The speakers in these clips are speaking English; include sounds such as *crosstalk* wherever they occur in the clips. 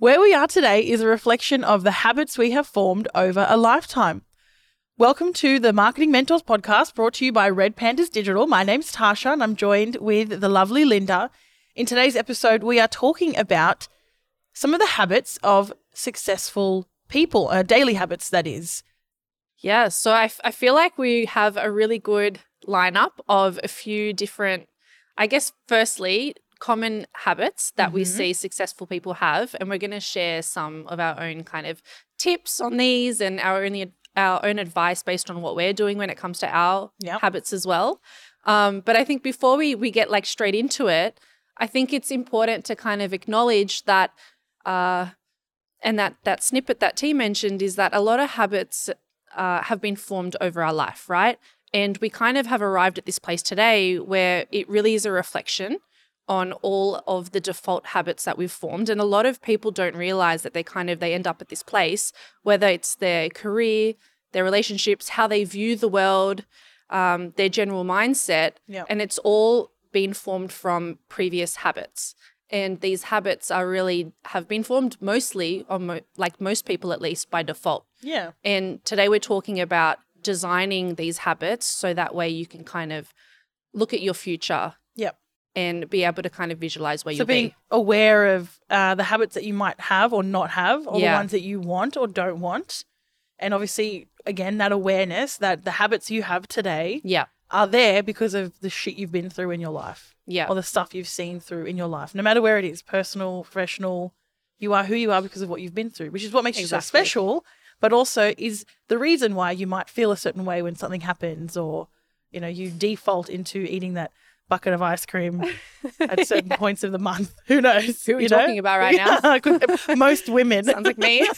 Where we are today is a reflection of the habits we have formed over a lifetime. Welcome to the Marketing Mentors podcast brought to you by Red Pandas Digital. My name's Tasha and I'm joined with the lovely Linda. In today's episode, we are talking about some of the habits of successful people, uh, daily habits, that is. Yeah, so I, f- I feel like we have a really good lineup of a few different, I guess, firstly, common habits that we Mhm. see successful people have. And we're going to share some of our own kind of tips on these and our own, our own advice based on what we're doing when it comes to our Yep. habits as well. Um, but I think before we, we get like straight into it, I think it's important to kind of acknowledge that, uh, and that that snippet that T mentioned is that a lot of habits uh, have been formed over our life, right? And we kind of have arrived at this place today where it really is a reflection on all of the default habits that we've formed and a lot of people don't realize that they kind of they end up at this place whether it's their career their relationships how they view the world um, their general mindset and it's all been formed from previous habits and these habits are really have been formed mostly on mo- like most people at least by default Yeah. and today we're talking about designing these habits so that way you can kind of look at your future. And be able to kind of visualize where So you'll being be. aware of uh, the habits that you might have or not have, or Yeah. the ones that you want or don't want, and obviously, again, that awareness that the habits you have today Yeah. are there because of the shit you've been through in your life Yeah. or the stuff you've seen through in your life. No matter where it is, personal, professional, you are who you are because of what you've been through, which is what makes you so special, but also is the reason why you might feel a certain way when something happens or, you know, you default into eating that bucket of ice cream at *laughs* certain points of the month. *laughs* Who knows? Who are we you know? talking about right now? now? *laughs* Most women. Sounds like me.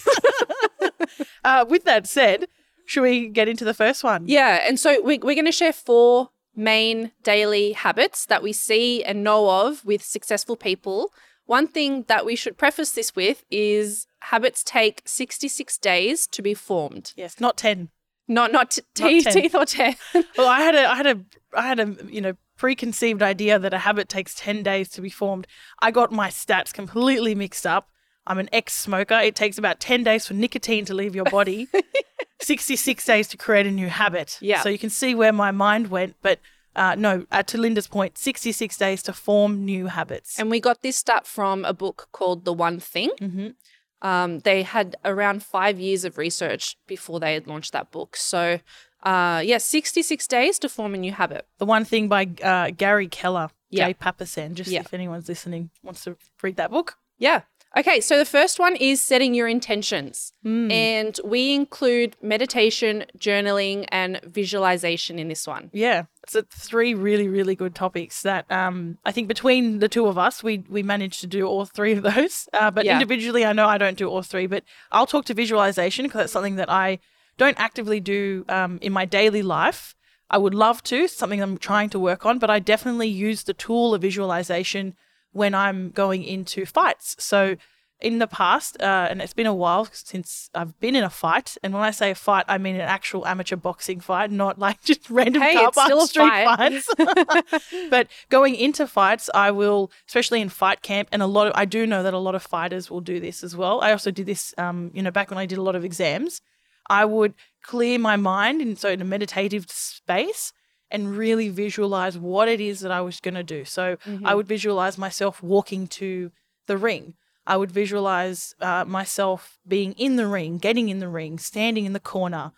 Uh, with that said, should we get into the first one? yeah. And so we, we're going to share four main daily habits that we see and know of with successful people. One thing that we should preface this with is habits take 66 days to be formed. Yes, not 10. Not not, t- Not teeth, teeth or 10. *laughs* Well, I had a, I had a, I had a, you know, preconceived idea that a habit takes ten days to be formed. I got my stats completely mixed up. I'm an ex-smoker. It takes about ten days for nicotine to leave your body. *laughs* Sixty-six days to create a new habit. Yeah. So you can see where my mind went, but. Uh, no, uh, to Linda's point, 66 days to form new habits. And we got this stat from a book called The One Thing. Mhm. Um, they had around five years of research before they had launched that book. So, uh, yeah, 66 days to form a new habit. The one thing by uh, Gary Keller, Yeah. Jay Papasan, just Yeah. if anyone's listening wants to read that book. Yeah. Okay, so the first one is setting your intentions. Mm. And we include meditation, journaling, and visualization in this one. Yeah, a three really, really good topics that um, I think between the two of us, we we managed to do all three of those. *laughs* Uh, but Yeah. individually, I know I don't do all three, but I'll talk to visualization because that's something that I don't actively do um, in my daily life. I would love to, something I'm trying to work on, but I definitely use the tool of visualization when I'm going into fights. So in the past, uh, and it's been a while since I've been in a fight. And when I say a fight, I mean an actual amateur boxing fight, not like *laughs* just random Hey, car park street fight. fights. *laughs* *laughs* but going into fights, I will, especially in fight camp, and a lot of I do know that a lot of fighters will do this as well. I also did this, um, you know, back when I did a lot of exams. I would clear my mind, and so in a meditative space, and really visualize what it is that I was going to do. So I would visualize myself walking to the ring. I would visualize uh, myself being in the ring, getting in the ring, standing in the corner.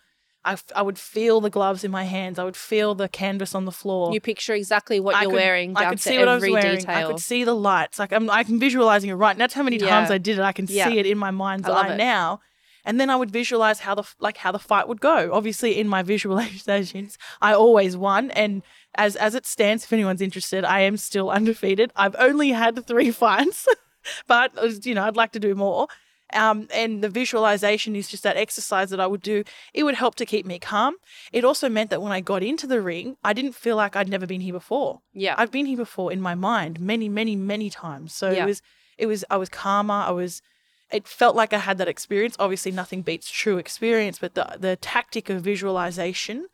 I, f- I would feel the gloves in my hands. I would feel the canvas on the floor. You picture exactly what I you're could- wearing I could see what I was wearing. detail. I could see the lights. Like I'm, I'm visualizing it right. And that's how many times I did it. I can Yeah. see it in my mind's I eye it. now. And then I would visualize how the like how the fight would go. Obviously, in my *laughs* visualizations, I always won. And as as it stands, if anyone's interested, I am still undefeated. I've only had three *laughs* fights, but uh, you know I'd like to do more. Um, and the visualization is just that exercise that I would do. It would help to keep me calm. It also meant that when I got into the ring, I didn't feel like I'd never been here before. yeah. I've been here before in my mind many, many, many times. So Yeah. it was, it was, I was calmer. I was, it felt like I had that experience. Obviously, nothing beats true experience, but the the tactic of visualization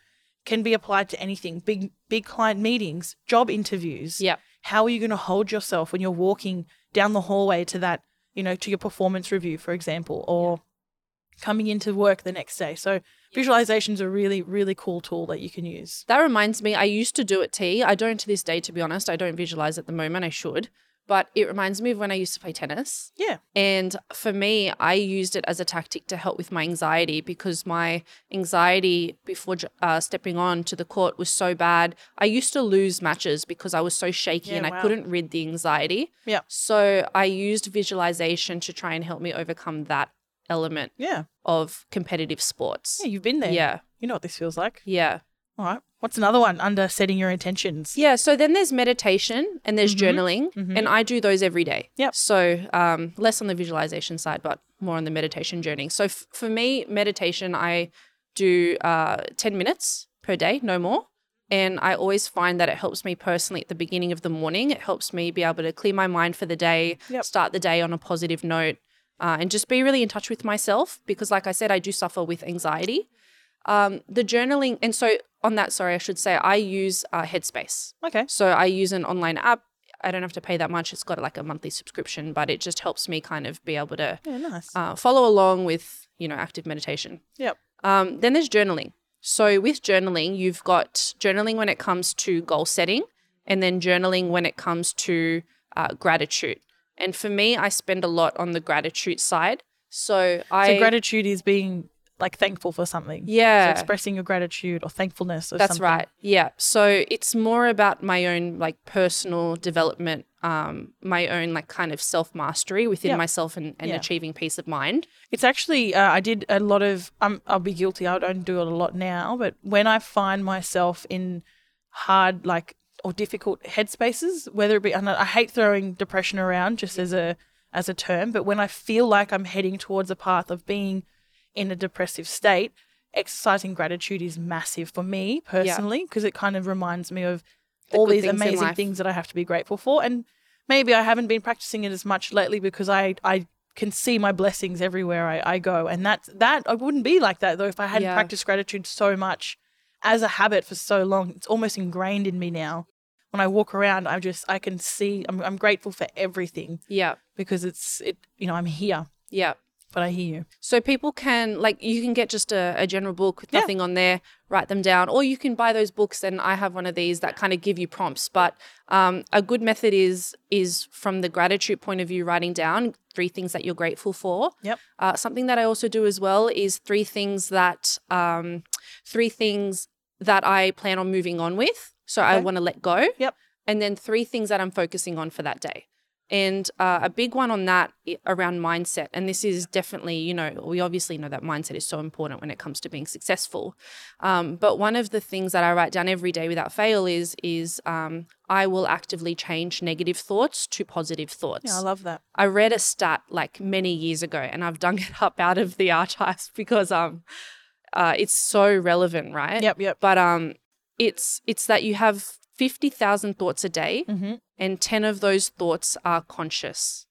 can be applied to anything. Big, big client meetings, job interviews. yeah. How are you going to hold yourself when you're walking down the hallway to that you know, to your performance review, for example, or coming into work the next day. So visualization's a really, really cool tool that you can use. That reminds me, I used to do it, T. I don't to this day, to be honest. I don't visualize at the moment. I should. But it reminds me of when I used to play tennis. Yeah. And for me, I used it as a tactic to help with my anxiety because my anxiety before uh, stepping on to the court was so bad. I used to lose matches because I was so shaky Yeah, and I wow. couldn't rid the anxiety. Yeah. So I used visualization to try and help me overcome that element Yeah. of competitive sports. Yeah, you've been there. Yeah. You know what this feels like. Yeah. All right. What's another one under setting your intentions? Yeah, so then there's meditation and there's Mhm. journaling, Mhm. and I do those every day. Yep. So um, less on the visualization side, but more on the meditation journey. So f- for me, meditation, I do uh, 10 minutes per day, no more. And I always find that it helps me personally at the beginning of the morning. It helps me be able to clear my mind for the day, Yep. start the day on a positive note, uh, and just be really in touch with myself. Because, like I said, I do suffer with anxiety. Um, the journaling, and so on that, sorry, I should say, I use uh, Headspace. Okay. So I use an online app. I don't have to pay that much. It's got like a monthly subscription, but it just helps me kind of be able to Yeah, nice. uh, follow along with you know active meditation. Yep. Um, then there's journaling. So with journaling, you've got journaling when it comes to goal setting, and then journaling when it comes to uh, gratitude. And for me, I spend a lot on the gratitude side. So I so gratitude is being like thankful for something. So yeah expressing your gratitude or thankfulness. Or That's something. right. Yeah. So it's more about my own like personal development, um, my own like kind of self mastery within Yeah. myself and, and Yeah. achieving peace of mind. It's actually uh, I did a lot of um, I'll be guilty. I don't do it a lot now, but when I find myself in hard like or difficult headspaces, whether it be and I I hate throwing depression around just as a as a term, but when I feel like I'm heading towards a path of being in a depressive state, exercising gratitude is massive for me personally because it kind of reminds me of The all these things amazing things that I have to be grateful for. And maybe I haven't been practicing it as much lately because I I can see my blessings everywhere I, I go. And that's that I wouldn't be like that though if I hadn't Yeah. practiced gratitude so much as a habit for so long. It's almost ingrained in me now. When I walk around, I'm just I can see I'm I'm grateful for everything Yeah. because it's it you know, I'm here. Yeah. But I hear you. So people can like you can get just a, a general book with Yeah. nothing on there, write them down, or you can buy those books. And I have one of these that kind of give you prompts. But um, a good method is is from the gratitude point of view, writing down three things that you're grateful for. Yep. Uh, something that I also do as well is three things that um, three things that I plan on moving on with. So I want to let go. Yep. And then three things that I'm focusing on for that day. And uh, a big one on that around mindset. And this is definitely, you know, we obviously know that mindset is so important when it comes to being successful. Um, but one of the things that I write down every day without fail is is um, I will actively change negative thoughts to positive thoughts. Yeah, I love that. I read a stat like many years ago, and I've dug *laughs* it up out of the archives because um, uh, it's so relevant, right? Yep, yep. But um, it's it's that you have fifty thousand thoughts a day, Mm-hmm. and ten of those thoughts are conscious.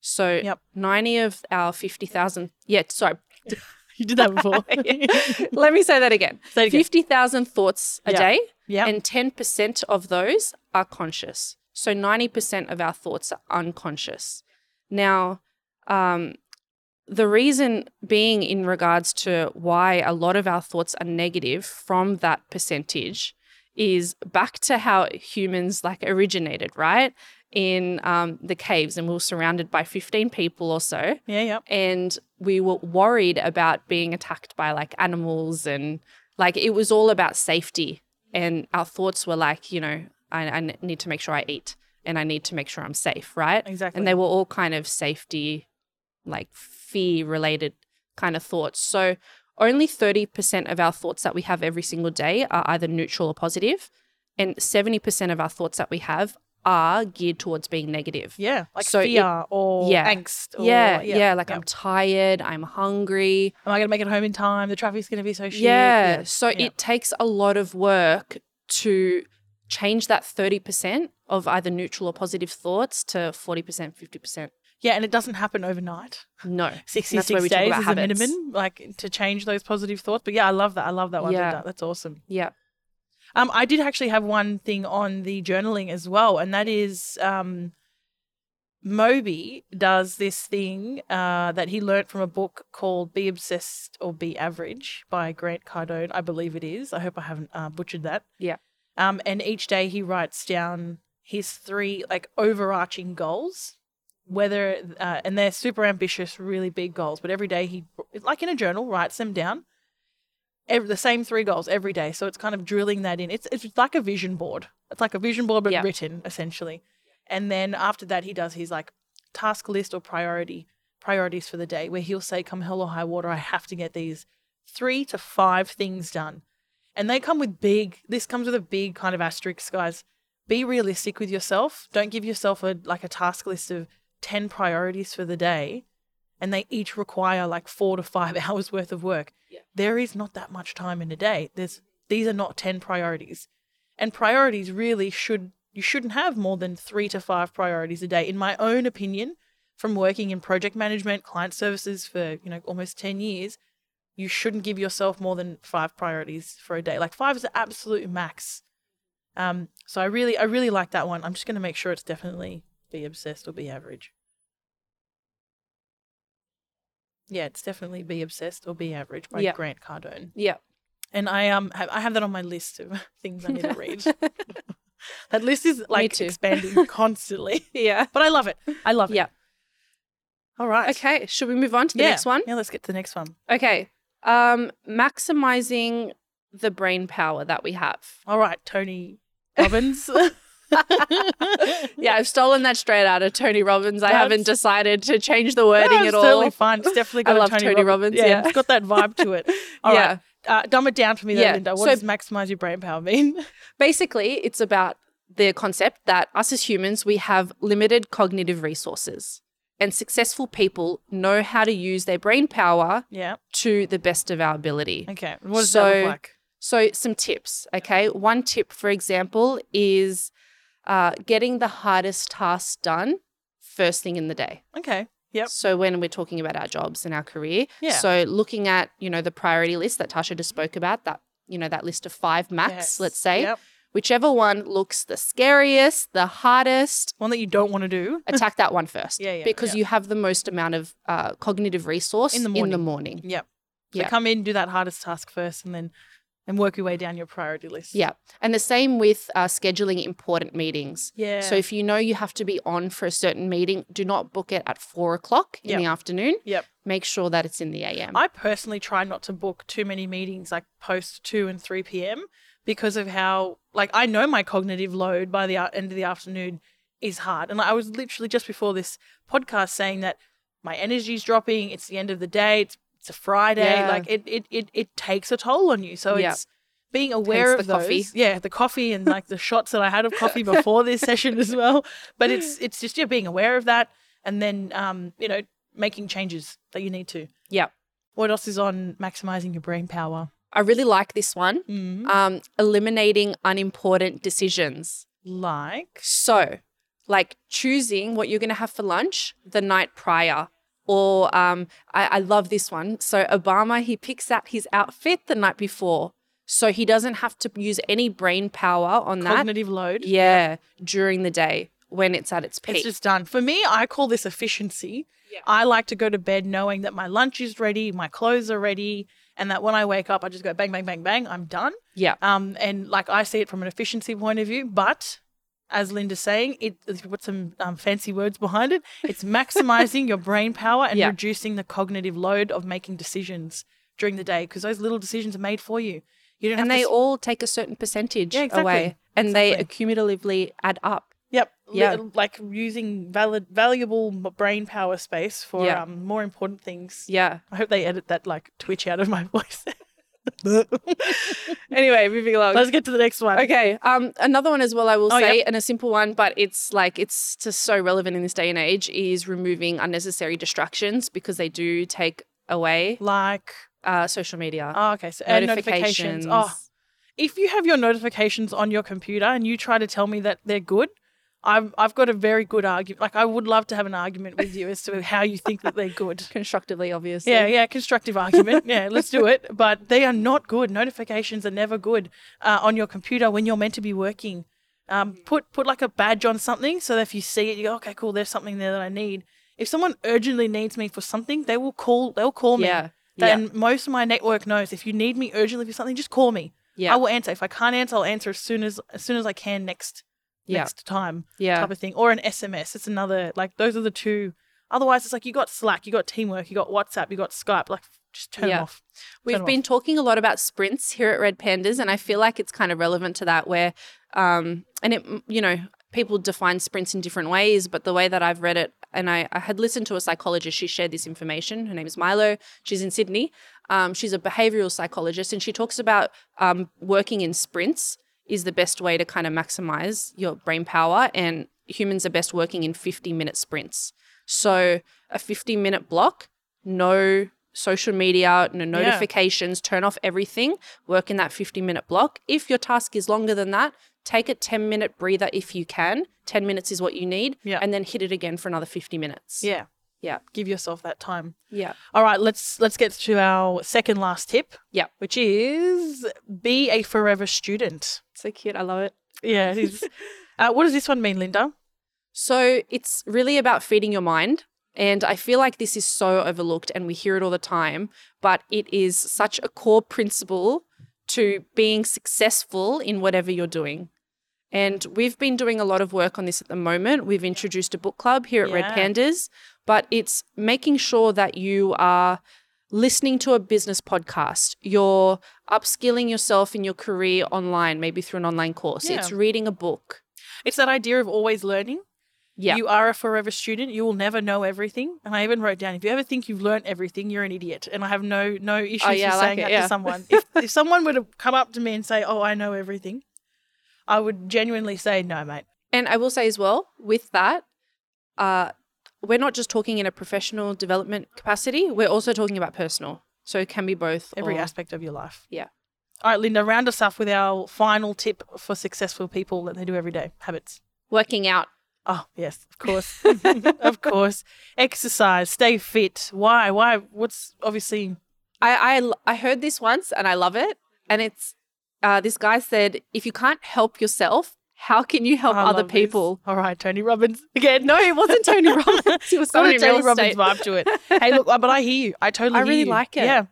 So Yep. ninety of our fifty thousand, yeah, sorry, *laughs* You did that before. *laughs* let me say that again. *laughs* Again. Fifty thousand thoughts a Yeah. day, Yeah. and ten percent of those are conscious. So ninety percent of our thoughts are unconscious. Now, um, the reason being in regards to why a lot of our thoughts are negative from that percentage is back to how humans like originated, right? In um, the caves, and we were surrounded by 15 people or so, yeah, yeah. and we were worried about being attacked by like animals, and like it was all about safety. And our thoughts were like, you know, I, I need to make sure I eat, and I need to make sure I'm safe, right? Exactly. and they were all kind of safety like fear related kind of thoughts so only 30% of our thoughts that we have every single day are either neutral or positive and 70% of our thoughts that we have are geared towards being negative yeah. Like So it- fear or yeah. angst. Or, yeah, yeah like yeah. i'm tired i'm hungry Am I going to make it home in time? The traffic's going to be so shit. yeah. So yeah. it takes a lot of work to change that 30% of either neutral or positive thoughts to 40%, 50%. Yeah, and it doesn't happen overnight. No. *laughs* 66 where we talk days is habits. the minimum, like to change those positive thoughts. But yeah, I love that. I love that one. Yeah. That, that's awesome. Yeah. Um, I did actually have one thing on the journaling as well, and that is um, Moby does this thing uh, that he learnt from a book called Be Obsessed or Be Average by Grant Cardone. I believe it is. I hope I haven't uh, butchered that. Yeah. Um, and each day he writes down his three like overarching goals, whether uh, and they're super ambitious, really big goals. But every day he, like in a journal, writes them down. Every, the same three goals every day. So it's kind of drilling that in. It's it's like a vision board. It's like a vision board but Yeah. written essentially. And then after that, he does his like task list or priority priorities for the day, where he'll say, "Come hell or high water, I have to get these three to five things done." And they come with big. This comes with a big kind of asterisk, guys. Be realistic with yourself. Don't give yourself a like a task list of ten priorities for the day, and they each require like four to five *laughs* hours worth of work. Yeah. There is not that much time in a day. There's these are not ten priorities, and priorities really should you shouldn't have more than three to five priorities a day. In my own opinion, from working in project management, client services for you know almost ten years, you shouldn't give yourself more than five priorities for a day. Like five is the absolute max. Um, so I really, I really like that one. I'm just going to make sure it's definitely be obsessed or be average. Yeah, it's definitely be obsessed or be average by Yeah. Grant Cardone. Yeah. And I um have, I have that on my list of *laughs* things I need to read. *laughs* *laughs* that list is like expanding constantly, Yeah. but I love it. I love it. Yeah. All right. Okay. Should we move on to the yeah. next one? Yeah, let's get to the next one. Okay. Um, maximizing the brain power that we have. All right, Tony Robbins. *laughs* Yeah, I've stolen that straight out of Tony Robbins. I That's- haven't decided to change the wording No, at it's totally all. fine. It's definitely *laughs* I got a love Tony, Tony Robbins, yeah. it's got that vibe to it. *laughs* All yeah. right, uh, dumb it down for me, though, Yeah, Linda. What so- does maximize your brain power mean? Basically, it's about the concept that us as humans, we have limited cognitive resources. And successful people know how to use their brain power yeah. to the best of our ability. Okay. What does that look like? So, some tips, okay? One tip, for example, is uh, getting the hardest tasks done first thing in the day. Okay. Yep. So, when we're talking about our jobs and our career, Yeah. so looking at you know the priority list that Tasha just spoke about, that you know that list of five max, Yes. let's say, Yep. whichever one looks the scariest, the hardest, One that you don't want to do. *laughs* attack that one first. Yeah, yeah, because yeah. you have the most amount of uh, cognitive resource In the morning. In the morning. Yep. So Yeah. come in, do that hardest task first, and then and work your way down your priority list. Yeah. And the same with uh, scheduling important meetings. Yeah. So if you know you have to be on for a certain meeting, do not book it at four o'clock in Yep. the afternoon. Yep. Make sure that it's in the AM. I personally try not to book too many meetings like post 2 and 3 p.m. because of how, like, I know my cognitive load by the end of the afternoon is hard. And I was literally just before this podcast saying that my energy's dropping. It's the end of the day. It's, it's a Friday. Yeah. Like, it, it, it, it takes a toll on you. So Yeah. it's being aware Hence of the those. coffee. Yeah, the coffee and like the shots that I had of coffee before this session as well. But it's *laughs* it's just yeah, being aware of that and then um, you know, making changes that you need to. yeah. What else is on maximizing your brain power? I really like this one. Mm. Um, eliminating unimportant decisions. Like, So, like choosing what you're going to have for lunch the night prior. Or um, I, I love this one. So, Obama, he picks out his outfit the night before. So he doesn't have to use any brain power on that. cognitive load. Yeah, during the day when it's at its peak. It's just done. For me, I call this efficiency. Yeah. I like to go to bed knowing that my lunch is ready, my clothes are ready, and that when I wake up, I just go bang, bang, bang, bang, I'm done. yeah. Um, and like I see it from an efficiency point of view, but as Linda's saying, it if you put some um, fancy words behind it. It's maximizing your brain power and Yeah. reducing the cognitive load of making decisions during the day because those little decisions are made for you. You don't And they to. all take a certain percentage Yeah, exactly. away and they accumulatively add up. Yep. Yeah. Like using valid, valuable brain power space for Yeah. um, more important things. Yeah. I hope they edit that like twitch out of my *laughs* voice. *laughs* anyway, moving along. Let's get to the next one. Okay. Um, another one as well, I will Oh, say, yep. and a simple one, but it's like it's just so relevant in this day and age, is removing unnecessary distractions because they do take away Like, uh, social media. oh, okay, so and notifications. Oh, if you have your notifications on your computer and you try to tell me that they're good, I've I've got a very good argument. Like I would love to have an argument with you as to how you think that they're good. *laughs* Constructively, obviously. Yeah, yeah, constructive argument. Yeah, let's do it. But they are not good. Notifications are never good uh, on your computer when you're meant to be working. Um, put put like a badge on something so that if you see it, you go, okay, cool. There's something there that I need. If someone urgently needs me for something, they will call. They'll call me. Yeah. Then most of my network knows if you need me urgently for something, just call me. Yeah. I will answer. If I can't answer, I'll answer as soon as as soon as I can next Yeah. next time Yeah. type of thing. Or an SMS. It's another like those are the two. Otherwise, it's like you got Slack, you got Teamwork, you got WhatsApp, you got Skype. Like just turn Yeah. off. We've Turn 'em been off. talking a lot about sprints here at Red Pandas, and I feel like it's kind of relevant to that. Where, um, and it, you know, people define sprints in different ways, but the way that I've read it, and I, I had listened to a psychologist, she shared this information. Her name is Milo. She's in Sydney. Um, she's a behavioral psychologist, and she talks about um, working in sprints is the best way to kind of maximize your brain power, and humans are best working in 50 minute sprints. So a 50 minute block, no social media, no notifications, turn off everything, work in that 50 minute block. If your task is longer than that, take a 10 minute breather if you can. 10 minutes is what you need, Yeah. and then hit it again for another 50 minutes. Yeah. Yeah. Give yourself that time. Yeah. All right, let's let's get to our second last tip. Yeah. Which is be a forever student. So cute. I love it. Yeah, *laughs* uh, what does this one mean, Linda? So it's really about feeding your mind. And I feel like this is so overlooked and we hear it all the time, but it is such a core principle to being successful in whatever you're doing. And we've been doing a lot of work on this at the moment. We've introduced a book club here at Red Pandas, but it's making sure that you are listening to a business podcast, you're upskilling yourself in your career online, maybe through an online course. Yeah. It's reading a book. It's that idea of always learning. Yeah. You are a forever student. You will never know everything. And I even wrote down, if you ever think you've learned everything, you're an idiot. And I have no no issues Oh, yeah, with like saying it, that yeah. to *laughs* someone. if, if someone were to come up to me and say, "Oh, I know everything," I would genuinely say, "No, mate." And I will say as well, with that, uh, we're not just talking in a professional development capacity, we're also talking about personal. So it can be both. Every or- aspect of your life. Yeah. All right, Linda, round us off with our final tip for successful people that they do every day habits. Working out. Oh, yes, of course. *laughs* of course. Exercise, stay fit. Why? Why? What's obviously I, I, I heard this once and I love it. And it's uh, this guy said, if you can't help yourself, how can you help I other love this. people? All right, Tony Robbins again. No, it wasn't Tony *laughs* Robbins. It was Got someone a Tony real Robbins vibe to it. Hey, look, but I hear you. I totally I really you. like it. Yeah.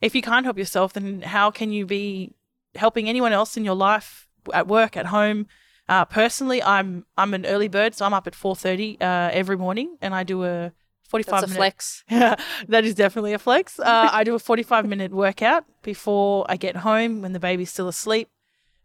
If you can't help yourself, then how can you be helping anyone else in your life, at work, at home? Uh, personally, I'm I'm an early bird, so I'm up at four thirty uh, every morning, and I do a forty-five That's minute flex. *laughs* Yeah, that is definitely a flex. Uh, I do a 45 minute workout before I get home when the baby's still asleep.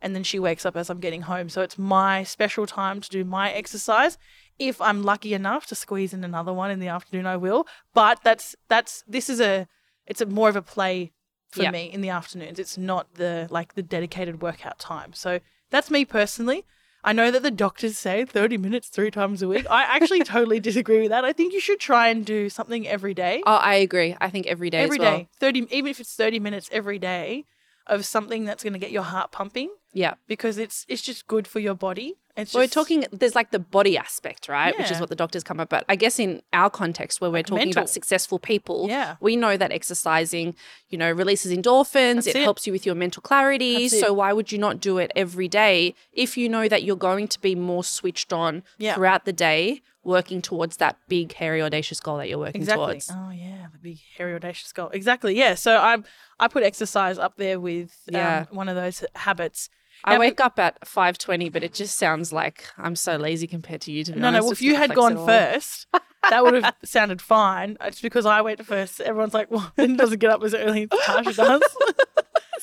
And then she wakes up as I'm getting home. So it's my special time to do my exercise. If I'm lucky enough to squeeze in another one in the afternoon, I will. But that's, that's, this is a, it's a more of a play for Yeah. me in the afternoons. It's not the, like the dedicated workout time. So that's me personally. I know that the doctors say 30 minutes three times a week. I actually *laughs* totally disagree with that. I think you should try and do something every day. Oh, I agree. I think every day Every as well. 30 even if it's 30 minutes every day of something that's going to get your heart pumping Yeah. because it's it's just good for your body. It's We're talking, there's like the body aspect, right? Yeah. Which is what the doctors come up. But I guess in our context, where we're talking mental. about successful people, Yeah. we know that exercising, you know, releases endorphins, it, it. helps you with your mental clarity. That's it. So why would you not do it every day if you know that you're going to be more switched on Yeah. throughout the day, working towards that big, hairy, audacious goal that you're working Exactly. towards? Oh yeah, the big hairy audacious goal. Exactly. Yeah. So I I put exercise up there with um, Yeah. one of those habits. I Now, wake up at 5.20, but it just sounds like I'm so lazy compared to you, to be No, no. Well, if you had gone first, that would have *laughs* sounded fine. It's because I went first. Everyone's like, "Well, *laughs* it doesn't get up as early as Tasha *laughs* does."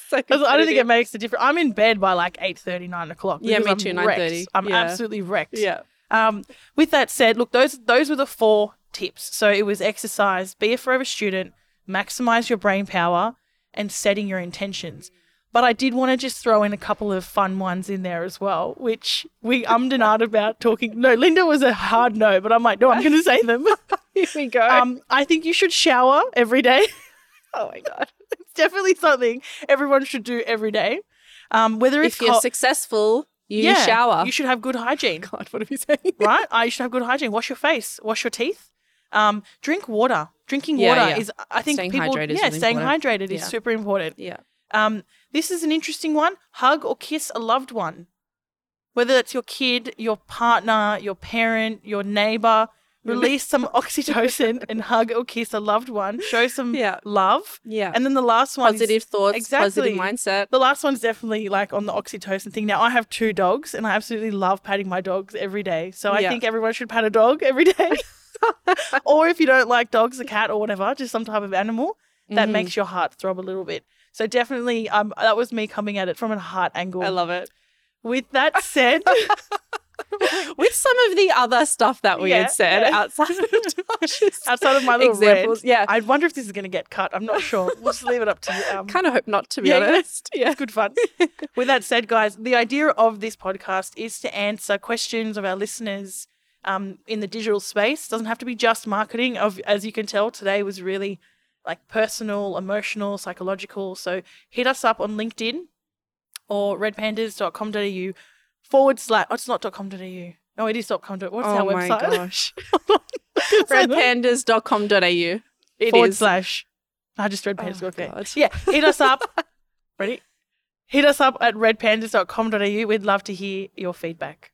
So 'Cause I don't think it makes a difference. I'm in bed by like 8.30, 9 o'clock. Yeah, me I'm too, 9:30. I'm Yeah. absolutely wrecked. Yeah. Um, with that said, look, those those were the four tips. So it was exercise, be a forever student, maximize your brain power, and setting your intentions. But I did want to just throw in a couple of fun ones in there as well, which we ummed and ahed about talking. No, Linda was a hard no, but I'm like, no, I'm going to say them. *laughs* Here we go. um, I think you should shower every day. *laughs* oh my God. it's definitely something everyone should do every day. Um, whether it's If you're co- successful, you yeah, shower. you should have good hygiene. *laughs* God, what are we saying? *laughs* right? I should have good hygiene. Wash your face, wash your teeth. Um, drink water. Drinking Yeah, water yeah. is, I think, Staying people, yeah, really staying important. hydrated is super important. Yeah. Um, this is an interesting one. Hug or kiss a loved one. whether it's your kid, your partner, your parent, your neighbor, release some *laughs* oxytocin and hug or kiss a loved one. Show some Yeah. love. Yeah. And then the last one is- positive thoughts, Exactly. positive mindset. the last one's definitely like on the oxytocin thing. Now I have two dogs and I absolutely love patting my dogs every day. So I Yeah. think everyone should pat a dog every day. *laughs* or if you don't like dogs, a cat or whatever, just some type of animal that Mhm. makes your heart throb a little bit. So definitely um that was me coming at it from a heart angle. I love it. With that said, *laughs* *laughs* With some of the other stuff that we Yeah, had said yeah. outside of *laughs* Tasha's outside of my little examples, rant, yeah, I wonder if this is going to get cut. I'm not sure. We'll just leave it up to you. Um, kind of hope not to be Yeah, honest. Yeah. It's good fun. *laughs* With that said, guys, the idea of this podcast is to answer questions of our listeners um, in the digital space. doesn't have to be just marketing. Of as you can tell, today was really like personal, emotional, psychological. So hit us up on LinkedIn or redpandas.com.au forward slash. Oh, it's not dot .com.au. No, it is dot .com. What's oh our my website? gosh. *laughs* *laughs* Redpandas.com.au. It forward is slash. I just read pandas. Oh, okay. Yeah, hit us up. *laughs* Ready? Hit us up at redpandas.com.au. We'd love to hear your feedback.